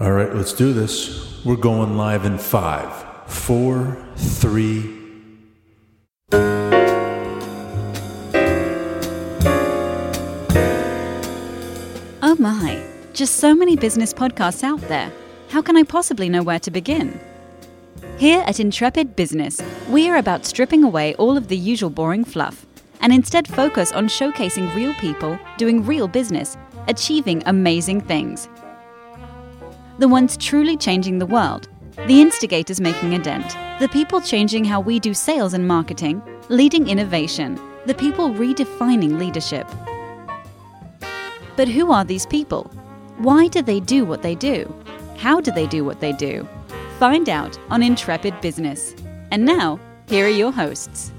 All right, let's do this. We're going live in five, four, three. Oh my, just so many business podcasts out there. How can I possibly know where to begin? Here at Intrepid Business, we are about stripping away all of the usual boring fluff and instead focus on showcasing real people doing real business, achieving amazing things. The ones truly changing the world, the instigators making a dent, the people changing how we do sales and marketing, leading innovation, the people redefining leadership. But who are these people? Why do they do what they do? How do they do what they do? Find out on Intrepid Business. And now, here are your hosts.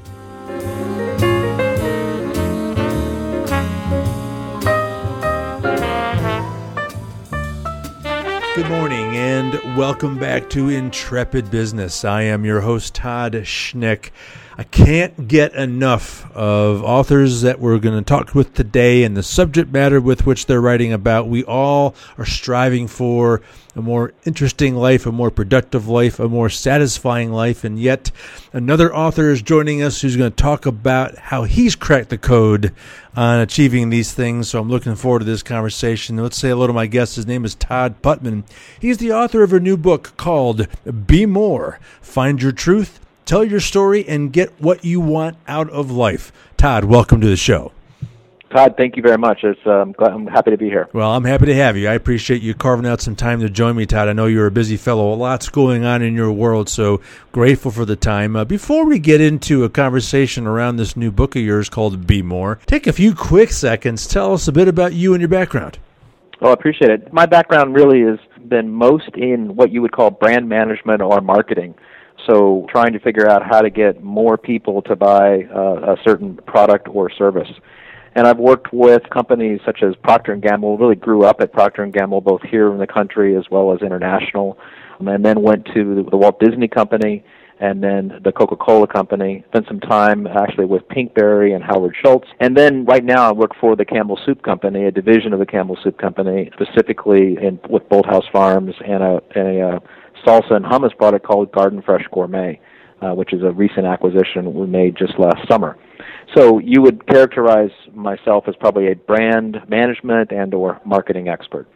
Good morning and welcome back to Intrepid Business. I am your host, Todd Schnick. I can't get enough of authors that we're going to talk with today and the subject matter with which they're writing about. We all are striving for a more interesting life, a more productive life, a more satisfying life, and yet another author is joining us who's going to talk about how he's cracked the code on achieving these things. So I'm looking forward to this conversation. Let's say hello to my guest. His name is Todd Putman. He's the author of a new book called Be More Find Your Truth Tell your story and get what you want out of life. Todd, welcome to the show. Todd, thank you very much. It's, um, I'm happy to be here. Well, I'm happy to have you. I appreciate you carving out some time to join me, Todd. I know you're a busy fellow. A lot's going on in your world, so grateful for the time. Uh, before we get into a conversation around this new book of yours called Be More, take a few quick seconds. Tell us a bit about you and your background. Well, I appreciate it. My background really has been most in what you would call brand management or marketing. So trying to figure out how to get more people to buy uh, a certain product or service. And I've worked with companies such as Procter and Gamble. Really grew up at Procter and Gamble, both here in the country as well as international. And then went to the Walt Disney Company and then the Coca-Cola Company. Spent some time actually with Pinkberry and Howard Schultz. And then right now I work for the Campbell Soup Company, a division of the Campbell Soup Company, specifically in, with Bolthouse Farms and a, a, a salsa and hummus product called Garden Fresh Gourmet, uh, which is a recent acquisition we made just last summer. So you would characterize myself as probably a brand management and or marketing expert.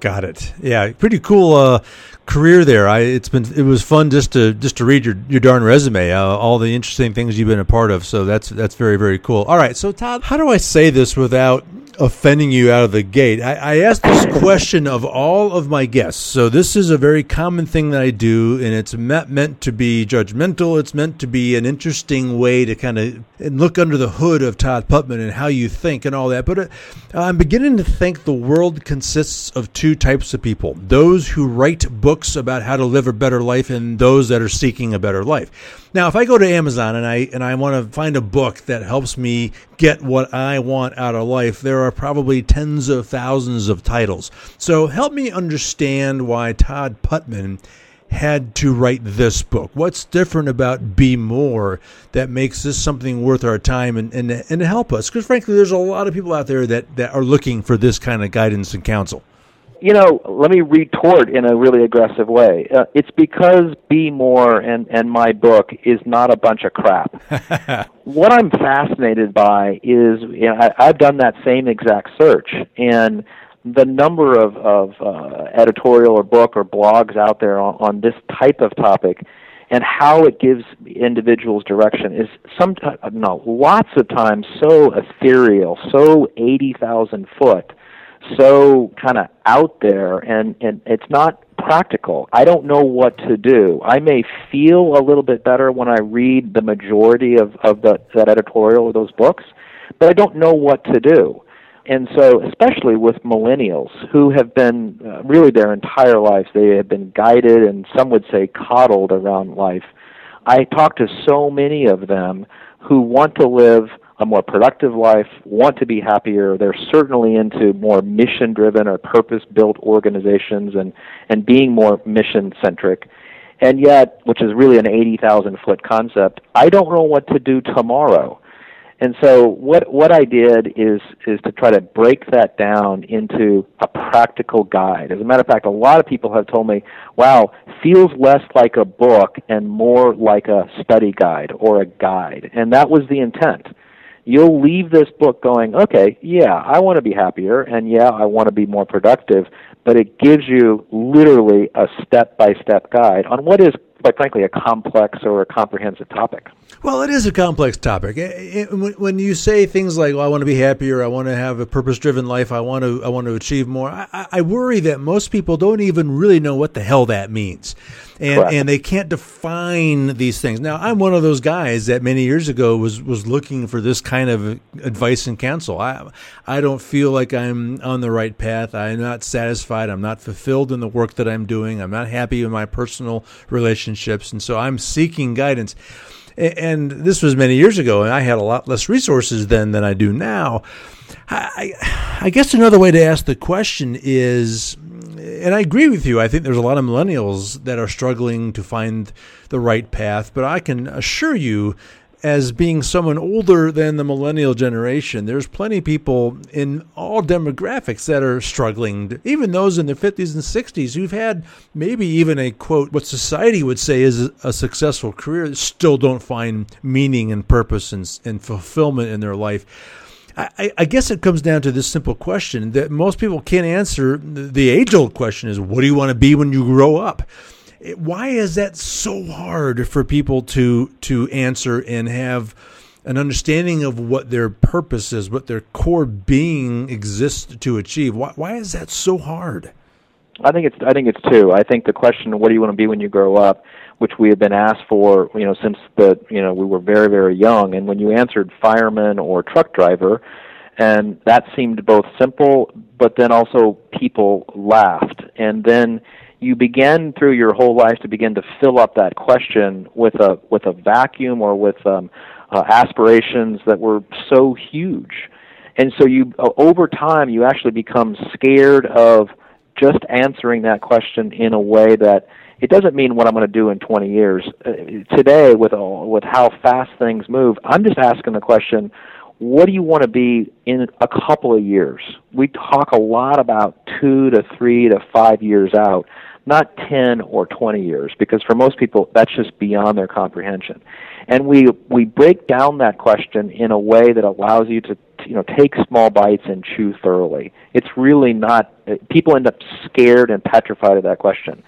Got it. Yeah, pretty cool uh, career there. I it's been it was fun just to just to read your your darn resume, uh, all the interesting things you've been a part of. So that's that's very very cool. All right, so Todd, how do I say this without offending you out of the gate. I, I asked this question of all of my guests. So this is a very common thing that I do, and it's meant meant to be judgmental. It's meant to be an interesting way to kind of look under the hood of Todd Putman and how you think and all that. But uh, I'm beginning to think the world consists of two types of people: those who write books about how to live a better life, and those that are seeking a better life. Now, if I go to Amazon and I and I want to find a book that helps me get what I want out of life, there are probably tens of thousands of titles. So help me understand why Todd Putman had to write this book. What's different about Be More that makes this something worth our time and, and, and help us? Because frankly, there's a lot of people out there that, that are looking for this kind of guidance and counsel you know, let me retort in a really aggressive way. Uh, it's because Be More and, and my book is not a bunch of crap. what I'm fascinated by is you know, I, I've done that same exact search, and the number of, of uh, editorial or book or blogs out there on, on this type of topic and how it gives individuals direction is sometimes no lots of times so ethereal, so eighty thousand foot so kind of out there and, and it's not practical. I don't know what to do. I may feel a little bit better when I read the majority of, of the, that editorial or those books, but I don't know what to do. And so, especially with millennials who have been uh, really their entire lives, they have been guided and some would say coddled around life. I talk to so many of them who want to live a more productive life, want to be happier. They're certainly into more mission driven or purpose built organizations and, and being more mission centric. And yet, which is really an 80,000 foot concept, I don't know what to do tomorrow. And so what what I did is is to try to break that down into a practical guide. As a matter of fact, a lot of people have told me, "Wow, feels less like a book and more like a study guide or a guide." And that was the intent. You'll leave this book going, "Okay, yeah, I want to be happier and yeah, I want to be more productive," but it gives you literally a step-by-step guide on what is quite frankly, a complex or a comprehensive topic. Well, it is a complex topic. When you say things like, well, "I want to be happier," "I want to have a purpose-driven life," "I want to, I want to achieve more," I, I worry that most people don't even really know what the hell that means and Correct. and they can't define these things. Now, I'm one of those guys that many years ago was was looking for this kind of advice and counsel. I I don't feel like I'm on the right path. I'm not satisfied. I'm not fulfilled in the work that I'm doing. I'm not happy in my personal relationships, and so I'm seeking guidance. And this was many years ago, and I had a lot less resources then than I do now. I, I guess another way to ask the question is and I agree with you. I think there's a lot of millennials that are struggling to find the right path, but I can assure you as being someone older than the millennial generation, there's plenty of people in all demographics that are struggling, even those in their 50s and 60s who've had maybe even a quote, what society would say is a successful career, still don't find meaning and purpose and, and fulfillment in their life. I, I, guess it comes down to this simple question that most people can't answer. The age old question is, what do you want to be when you grow up? Why is that so hard for people to to answer and have an understanding of what their purpose is, what their core being exists to achieve? Why, why is that so hard? I think it's I think it's two. I think the question, what do you want to be when you grow up? which we have been asked for, you know, since the, you know, we were very, very young. And when you answered fireman or truck driver, and that seemed both simple, but then also people laughed. And then you begin through your whole life to begin to fill up that question with a with a vacuum or with um, uh, aspirations that were so huge. And so you, uh, over time, you actually become scared of just answering that question in a way that it doesn't mean what I'm going to do in 20 years. Uh, today, with all, with how fast things move, I'm just asking the question: What do you want to be in a couple of years? We talk a lot about two to three to five years out, not 10 or 20 years, because for most people that's just beyond their comprehension. And we we break down that question in a way that allows you to you know take small bites and chew thoroughly. It's really not. Eh, people end up scared and petrified of that question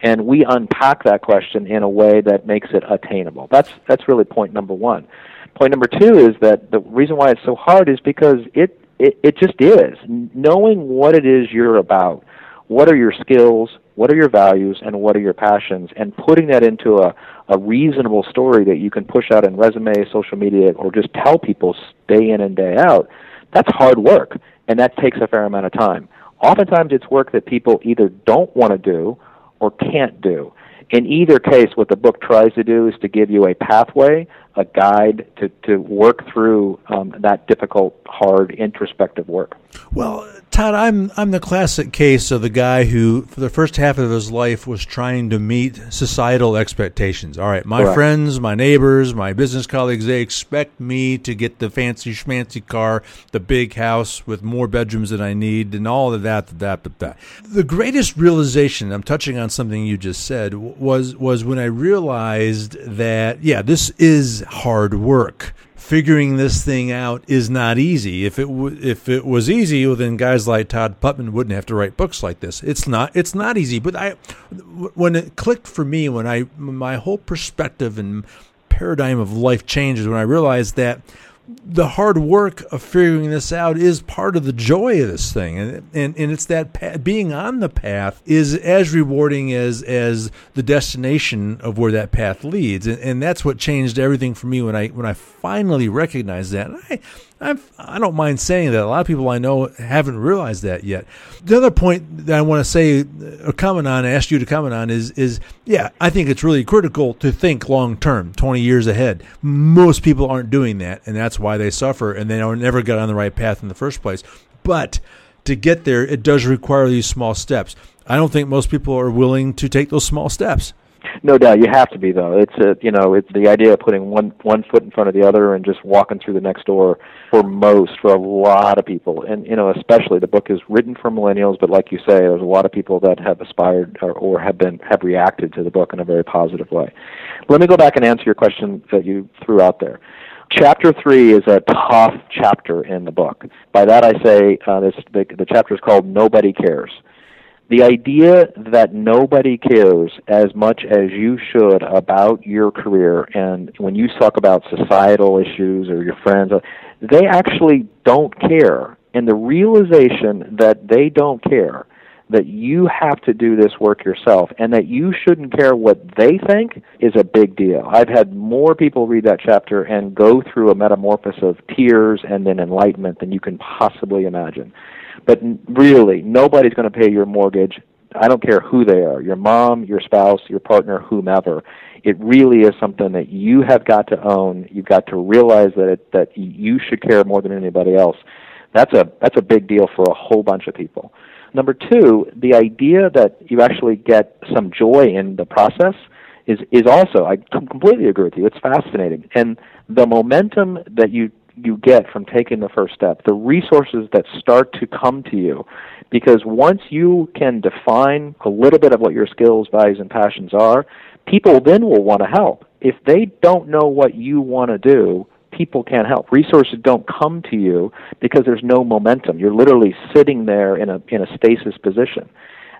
and we unpack that question in a way that makes it attainable. That's that's really point number one. Point number two is that the reason why it's so hard is because it it, it just is. Knowing what it is you're about, what are your skills, what are your values, and what are your passions, and putting that into a, a reasonable story that you can push out in resume, social media, or just tell people day in and day out, that's hard work, and that takes a fair amount of time. Oftentimes, it's work that people either don't want to do or can't do. In either case, what the book tries to do is to give you a pathway, a guide to, to work through um, that difficult, hard, introspective work. Well, Todd, I'm I'm the classic case of the guy who, for the first half of his life, was trying to meet societal expectations. All right, my Correct. friends, my neighbors, my business colleagues, they expect me to get the fancy schmancy car, the big house with more bedrooms than I need, and all of that, that, that, that. The greatest realization, I'm touching on something you just said, was was when I realized that yeah, this is hard work figuring this thing out is not easy. If it w- if it was easy, well, then guys like Todd Putman wouldn't have to write books like this. It's not it's not easy. But I, when it clicked for me, when I my whole perspective and paradigm of life changes, when I realized that the hard work of figuring this out is part of the joy of this thing. And and, and it's that path, being on the path is as rewarding as as the destination of where that path leads. And, and that's what changed everything for me when I when I finally recognized that. And I I've, I don't mind saying that a lot of people I know haven't realized that yet. The other point that I want to say uh, or comment on, ask you to comment on, is is yeah, I think it's really critical to think long term, twenty years ahead. Most people aren't doing that, and that's why they suffer and they never get on the right path in the first place. But to get there, it does require these small steps. I don't think most people are willing to take those small steps. No doubt, you have to be though. It's a, you know, it's the idea of putting one one foot in front of the other and just walking through the next door for most, for a lot of people, and you know, especially the book is written for millennials, but like you say, there's a lot of people that have aspired or, or have been have reacted to the book in a very positive way. Let me go back and answer your question that you threw out there. Chapter three is a tough chapter in the book. By that I say uh, this, the, the chapter is called "Nobody Cares." The idea that nobody cares as much as you should about your career and when you talk about societal issues or your friends uh, they actually don't care and the realization that they don't care that you have to do this work yourself and that you shouldn't care what they think is a big deal. I've had more people read that chapter and go through a metamorphosis of tears and then enlightenment than you can possibly imagine. But really, nobody's going to pay your mortgage. I don't care who they are, your mom, your spouse, your partner, whomever. It really is something that you have got to own. You've got to realize that it, that you should care more than anybody else. That's a that's a big deal for a whole bunch of people. Number two, the idea that you actually get some joy in the process is is also I completely agree with you. It's fascinating, and the momentum that you you get from taking the first step, the resources that start to come to you. Because once you can define a little bit of what your skills, values, and passions are, people then will want to help. If they don't know what you want to do, people can't help. Resources don't come to you because there's no momentum. You're literally sitting there in a in a stasis position.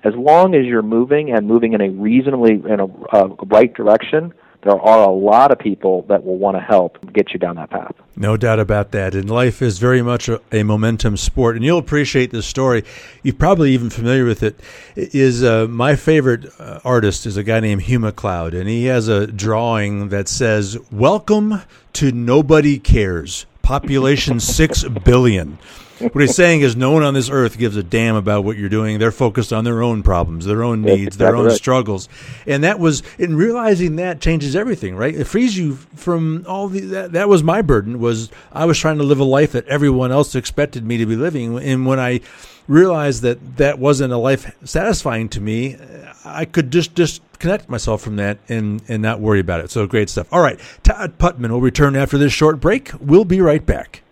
As long as you're moving and moving in a reasonably in a uh, right direction, there are a lot of people that will want to help get you down that path. No doubt about that. And life is very much a, a momentum sport. And you'll appreciate this story. You're probably even familiar with it. Is uh, my favorite uh, artist is a guy named Hugh MacLeod, and he has a drawing that says, "Welcome to Nobody Cares." Population six billion what he's saying is no one on this earth gives a damn about what you're doing. They're focused on their own problems, their own needs, their own right. struggles. And that was in realizing that changes everything, right? It frees you from all the that, that was my burden was I was trying to live a life that everyone else expected me to be living and when I realized that that wasn't a life satisfying to me, I could just disconnect myself from that and and not worry about it. So great stuff. All right, Todd Putman will return after this short break. We'll be right back.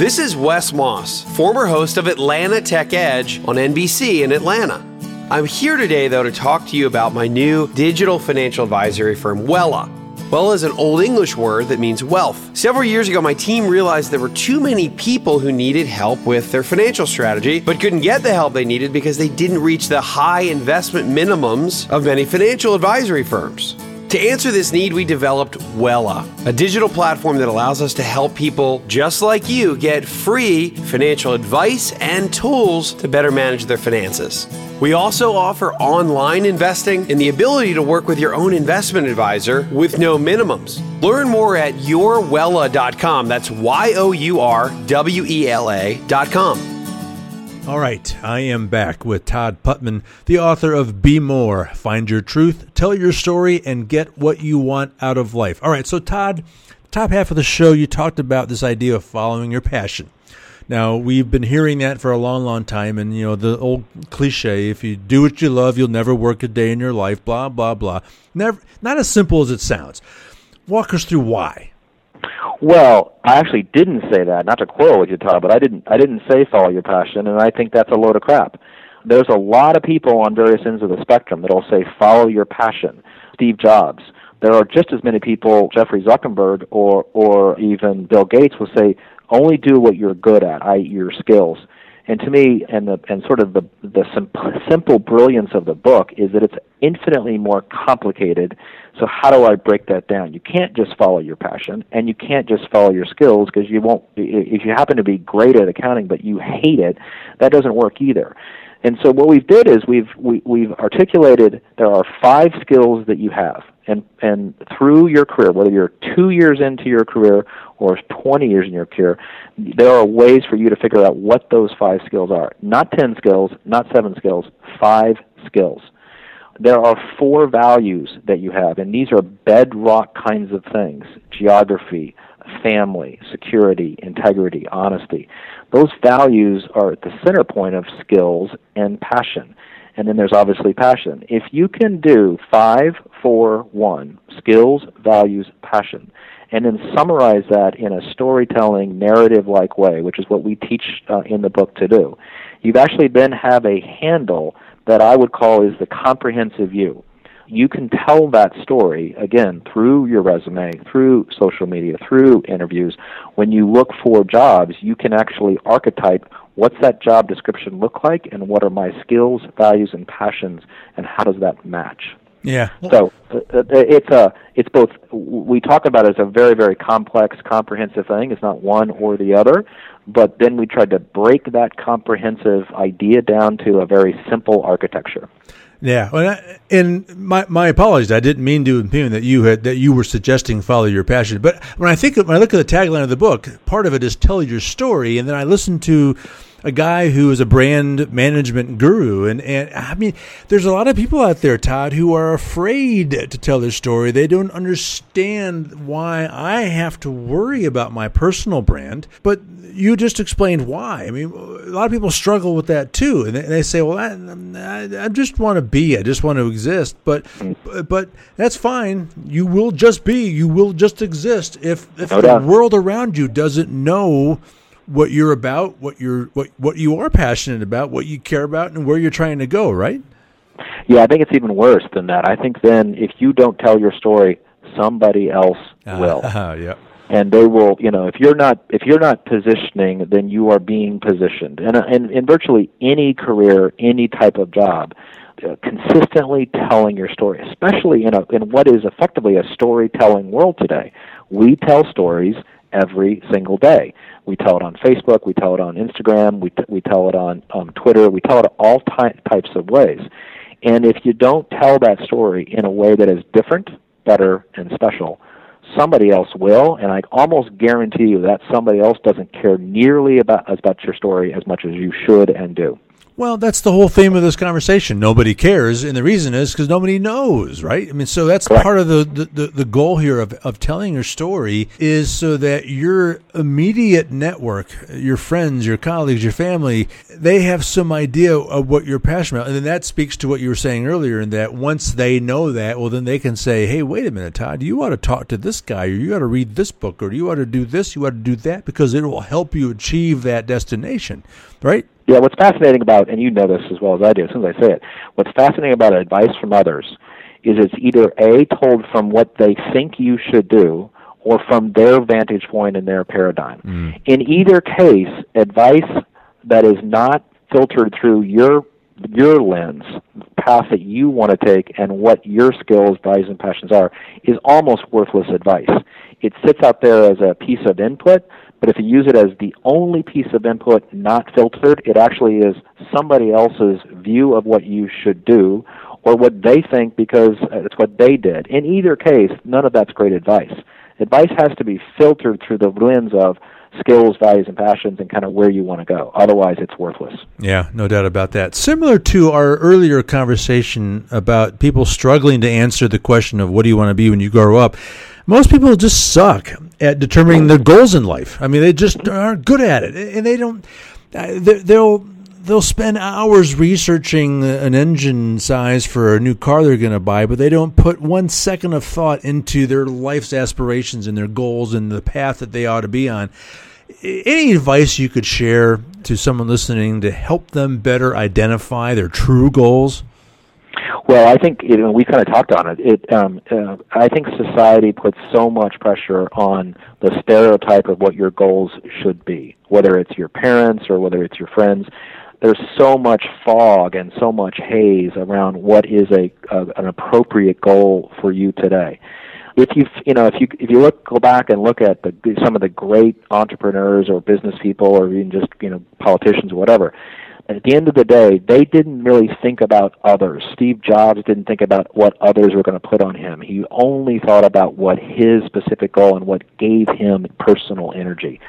This is Wes Moss, former host of Atlanta Tech Edge on NBC in Atlanta. I'm here today, though, to talk to you about my new digital financial advisory firm, Wela. Wela is an Old English word that means wealth. Several years ago, my team realized there were too many people who needed help with their financial strategy, but couldn't get the help they needed because they didn't reach the high investment minimums of many financial advisory firms. To answer this need, we developed Wela, a digital platform that allows us to help people just like you get free financial advice and tools to better manage their finances. We also offer online investing and the ability to work with your own investment advisor with no minimums. Learn more at yourwela.com. That's Y O U R W E L A.com. All right, I am back with Todd Putman, the author of Be More Find Your Truth, Tell Your Story, and Get What You Want Out of Life. All right, so Todd, top half of the show, you talked about this idea of following your passion. Now, we've been hearing that for a long, long time, and you know, the old cliche if you do what you love, you'll never work a day in your life, blah, blah, blah. Never, not as simple as it sounds. Walk us through why. Well, I actually didn't say that. Not to quarrel with you, Todd, but I didn't. I didn't say follow your passion, and I think that's a load of crap. There's a lot of people on various ends of the spectrum that'll say follow your passion. Steve Jobs. There are just as many people, Jeffrey Zuckerberg or or even Bill Gates, will say only do what you're good at, i.e., your skills. And to me, and the and sort of the the simple, simple brilliance of the book is that it's infinitely more complicated. So how do I break that down? You can't just follow your passion, and you can't just follow your skills because you won't. If you happen to be great at accounting but you hate it, that doesn't work either. And so what we've did is we've we, we've articulated there are five skills that you have, and and through your career, whether you're two years into your career or 20 years in your career, there are ways for you to figure out what those five skills are. Not 10 skills, not seven skills, five skills. There are four values that you have, and these are bedrock kinds of things geography, family, security, integrity, honesty. Those values are at the center point of skills and passion. and then there's obviously passion. If you can do five, four, one skills, values, passion, and then summarize that in a storytelling, narrative like way, which is what we teach uh, in the book to do, you've actually then have a handle that I would call is the comprehensive you. You can tell that story again through your resume, through social media, through interviews. When you look for jobs, you can actually archetype what's that job description look like and what are my skills, values, and passions, and how does that match? Yeah. So uh, uh, it's a it's both. We talk about it as a very very complex, comprehensive thing. It's not one or the other, but then we tried to break that comprehensive idea down to a very simple architecture. Yeah, and my my apologies. I didn't mean to impugn that you had that you were suggesting follow your passion. But when I think when I look at the tagline of the book, part of it is tell your story, and then I listen to a guy who is a brand management guru. And, and I mean, there's a lot of people out there, Todd, who are afraid to tell their story. They don't understand why I have to worry about my personal brand. But you just explained why. I mean, a lot of people struggle with that too. And they, they say, well, I, I, I just want to be, I just want to exist. But, but that's fine. You will just be, you will just exist if, if No the world around you doesn't know what you're about, what you're what what you are passionate about, what you care about, and where you're trying to go. Right? Yeah, I think it's even worse than that. I think then if you don't tell your story, somebody else will. Uh, yeah. and they will you know if you're not if you're not positioning then you are being positioned and uh, and in virtually any career any type of job uh, consistently telling your story especially in a in what is effectively a storytelling world today we tell stories every single day we tell it on Facebook we tell it on Instagram we t- we tell it on um, Twitter we tell it all ty- types of ways and if you don't tell that story in a way that is different better and special somebody else will, and I almost guarantee you that somebody else doesn't care nearly about about your story as much as you should and do. Well, that's the whole theme of this conversation. Nobody cares, and the reason is because nobody knows, right? I mean, so that's Correct. part of the, the, the, goal here of, of telling your story is so that your immediate network, your friends, your colleagues, your family, they have some idea of what you're passionate about. And then that speaks to what you were saying earlier, in that once they know that, well, then they can say, hey, wait a minute, Todd, you ought to talk to this guy, or you ought to read this book, or you ought to do this, you ought to do that, because it will help you achieve that destination, right? Yeah, what's fascinating about, and you know this as well as I do, as soon as I say it, what's fascinating about advice from others is it's either A, told from what they think you should do, or from their vantage point and their paradigm. Mm. In either case, advice that is not filtered through your your lens, path that you want to take, and what your skills, values, and passions are, is almost worthless advice. It sits out there as a piece of input, but if you use it as the only piece of input not filtered, it actually is somebody else's view of what you should do or what they think because uh, it's what they did. In either case, none of that's great advice. Advice has to be filtered through the lens of skills, values, and passions and kind of where you want to go. Otherwise, it's worthless. Yeah, no doubt about that. Similar to our earlier conversation about people struggling to answer the question of what do you want to be when you grow up, most people just suck at determining their goals in life. I mean, they just aren't good at it, and they don't. uh, They'll they'll spend hours researching an engine size for a new car they're going to buy, but they don't put one second of thought into their life's aspirations and their goals and the path that they ought to be on. Any advice you could share to someone listening to help them better identify their true goals? Well, I think you know, we kind of talked on it. It, um, uh, I think society puts so much pressure on the stereotype of what your goals should be, whether it's your parents or whether it's your friends. There's so much fog and so much haze around what is a, a an appropriate goal for you today. If you you know if you if you look go back and look at the some of the great entrepreneurs or business people or even just you know politicians or whatever, at the end of the day, they didn't really think about others. Steve Jobs didn't think about what others were going to put on him. He only thought about what his specific goal and what gave him personal energy.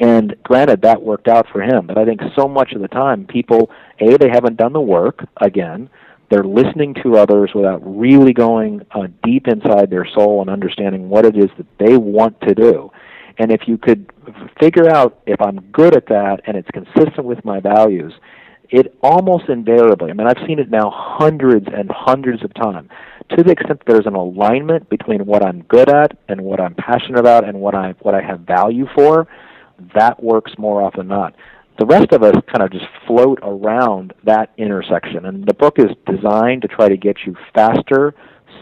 And granted, that worked out for him. But I think so much of the time, people, A, they haven't done the work, again. They're listening to others without really going uh, deep inside their soul and understanding what it is that they want to do. And if you could figure out if I'm good at that and it's consistent with my values, it almost invariably, I mean, I've seen it now hundreds and hundreds of times, to the extent that there's an alignment between what I'm good at and what I'm passionate about and what I, what I have value for, that works more often than not. The rest of us kind of just float around that intersection. And the book is designed to try to get you faster,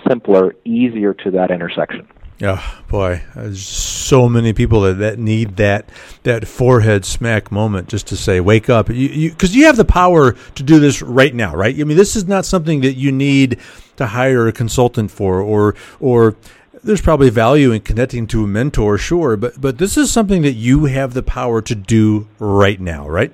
simpler, easier to that intersection. Oh boy, there's so many people that, that need that that forehead smack moment just to say, "Wake up!" You because you, you, have the power to do this right now, right? I mean, this is not something that you need to hire a consultant for, or or there's probably value in connecting to a mentor, sure, but but this is something that you have the power to do right now, right?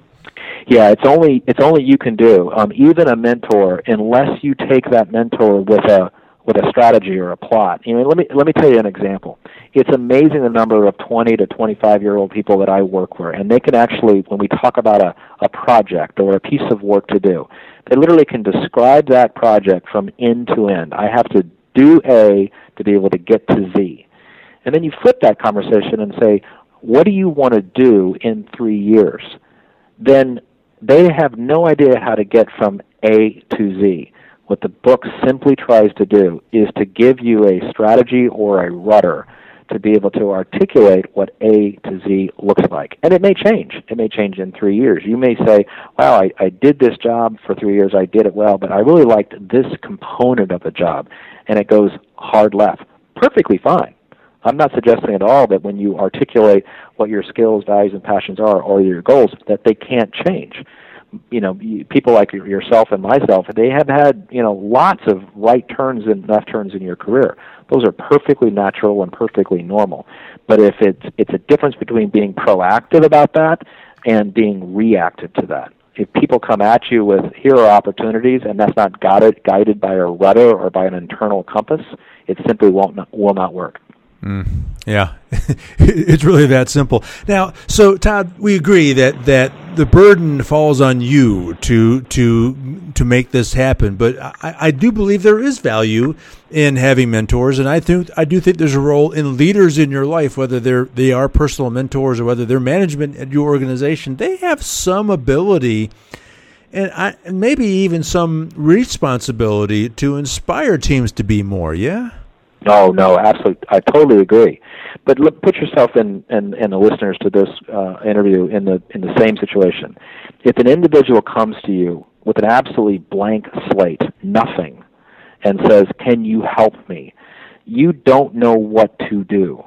Yeah, it's only it's only you can do. Um, even a mentor, unless you take that mentor with a with a strategy or a plot. You know, let me let me tell you an example. It's amazing the number of 20 to 25 year old people that I work with, and they can actually, when we talk about a, a project or a piece of work to do, they literally can describe that project from end to end. I have to do A to be able to get to Z. And then you flip that conversation and say, what do you want to do in three years? Then they have no idea how to get from A to Z. What the book simply tries to do is to give you a strategy or a rudder to be able to articulate what A to Z looks like. And it may change. It may change in three years. You may say, wow, I, I did this job for three years, I did it well, but I really liked this component of the job, and it goes hard left. Perfectly fine. I'm not suggesting at all that when you articulate what your skills, values, and passions are, or your goals, that they can't change. You know, people like yourself and myself, they have had you know lots of right turns and left turns in your career. Those are perfectly natural and perfectly normal. But if it's it's a difference between being proactive about that and being reactive to that. If people come at you with here are opportunities and that's not guided guided by a rudder or by an internal compass, it simply won't will not work. Mm, yeah, it's really that simple. Now, so Todd, we agree that that the burden falls on you to to to make this happen. But I, I do believe there is value in having mentors, and I think I do think there's a role in leaders in your life, whether they're they are personal mentors or whether they're management at your organization. They have some ability. And, I, and maybe even some responsibility to inspire teams to be more. Yeah. No, no, absolutely. I totally agree. But look, put yourself in, in, in the listeners to this uh, interview in the in the same situation. If an individual comes to you with an absolutely blank slate, nothing, and says, "Can you help me?" You don't know what to do.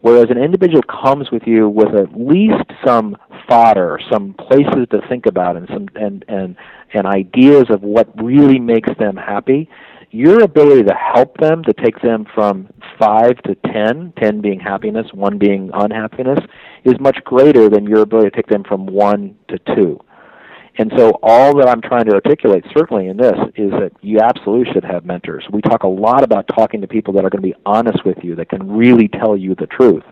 Whereas an individual comes with you with at least some fodder, some places to think about, and some and and and ideas of what really makes them happy your ability to help them to take them from 5 to 10, 10 being happiness, 1 being unhappiness, is much greater than your ability to take them from 1 to 2. And so all that I'm trying to articulate certainly in this is that you absolutely should have mentors. We talk a lot about talking to people that are going to be honest with you, that can really tell you the truth.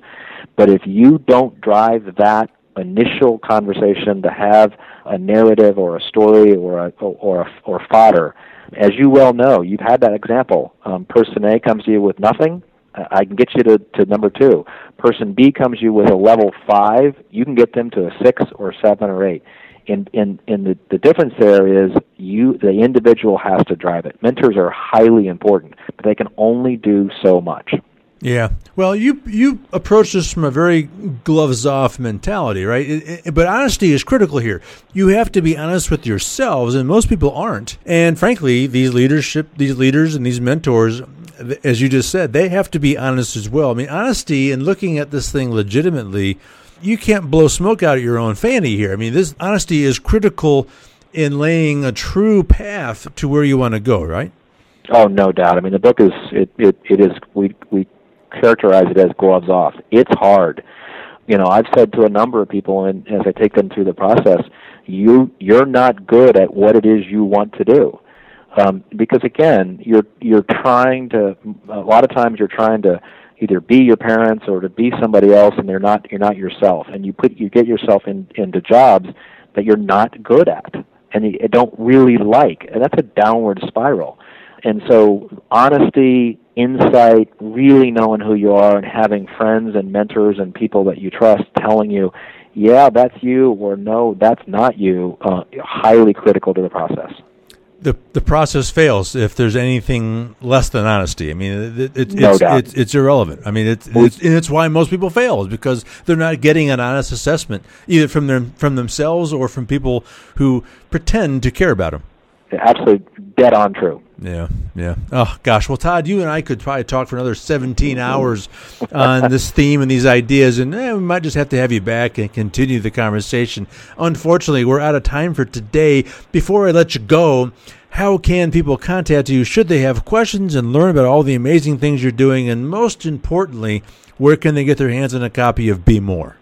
But if you don't drive that initial conversation to have a narrative or a story or a, or a, or fodder, as you well know, you've had that example. Um, person A comes to you with nothing. I can get you to, to number two. Person B comes to you with a level five. You can get them to a six or seven or eight. And, and, in the, the difference there is you the individual has to drive it. Mentors are highly important, but they can only do so much. Yeah. Well, you you approach this from a very gloves off mentality, right? It, it, but honesty is critical here. You have to be honest with yourselves, and most people aren't. And frankly, these leadership, these leaders, and these mentors, as you just said, they have to be honest as well. I mean, honesty and looking at this thing legitimately. You can't blow smoke out of your own fanny here. I mean, this honesty is critical in laying a true path to where you want to go, right? Oh, no doubt. I mean, the book is it it, it is we we characterize it as gloves off. It's hard. You know, I've said to a number of people, and as I take them through the process, you you're not good at what it is you want to do, um, because again, you're you're trying to. A lot of times, you're trying to either be your parents or to be somebody else, and they're not. You're not yourself, and you put you get yourself in, into jobs that you're not good at, and you don't really like, and that's a downward spiral. And so, honesty, insight, really knowing who you are, and having friends and mentors and people that you trust telling you yeah, that's you, or no, that's not you, uh, highly critical to the process. The the process fails if there's anything less than honesty. I mean, it, it, No it's, it's it's irrelevant. I mean, it's, it's and it's why most people fail is because they're not getting an honest assessment either from them from themselves or from people who pretend to care about them. Absolutely dead on true. Yeah, yeah. Oh gosh. Well, Todd, you and I could probably talk for another seventeen hours on this theme and these ideas, and eh, we might just have to have you back and continue the conversation. Unfortunately, we're out of time for today. Before I let you go, how can people contact you should they have questions and learn about all the amazing things you're doing, and most importantly, where can they get their hands on a copy of Be More?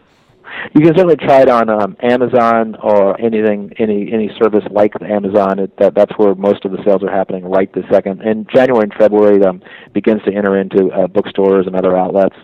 You can certainly try it on um, Amazon or anything, any any service like Amazon. It, that that's where most of the sales are happening right this second. And January and February um, begins to enter into uh, bookstores and other outlets.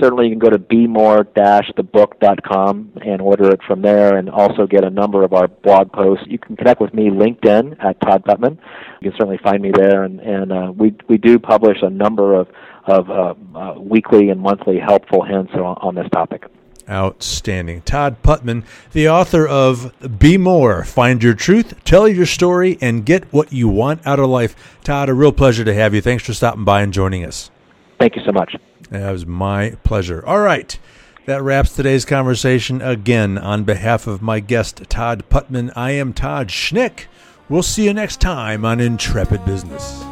Certainly, you can go to bemore-thebook.com and order it from there, and also get a number of our blog posts. You can connect with me LinkedIn at Todd Putman. You can certainly find me there, and and uh, we we do publish a number of of uh, uh, weekly and monthly helpful hints on, on this topic. Outstanding. Todd Putman, the author of Be More, Find Your Truth, Tell Your Story, and Get What You Want Out of Life. Todd, a real pleasure to have you. Thanks for stopping by and joining us. Thank you so much. That was my pleasure. All right. That wraps today's conversation. Again, on behalf of my guest, Todd Putman, I am Todd Schnick. We'll see you next time on Intrepid Business.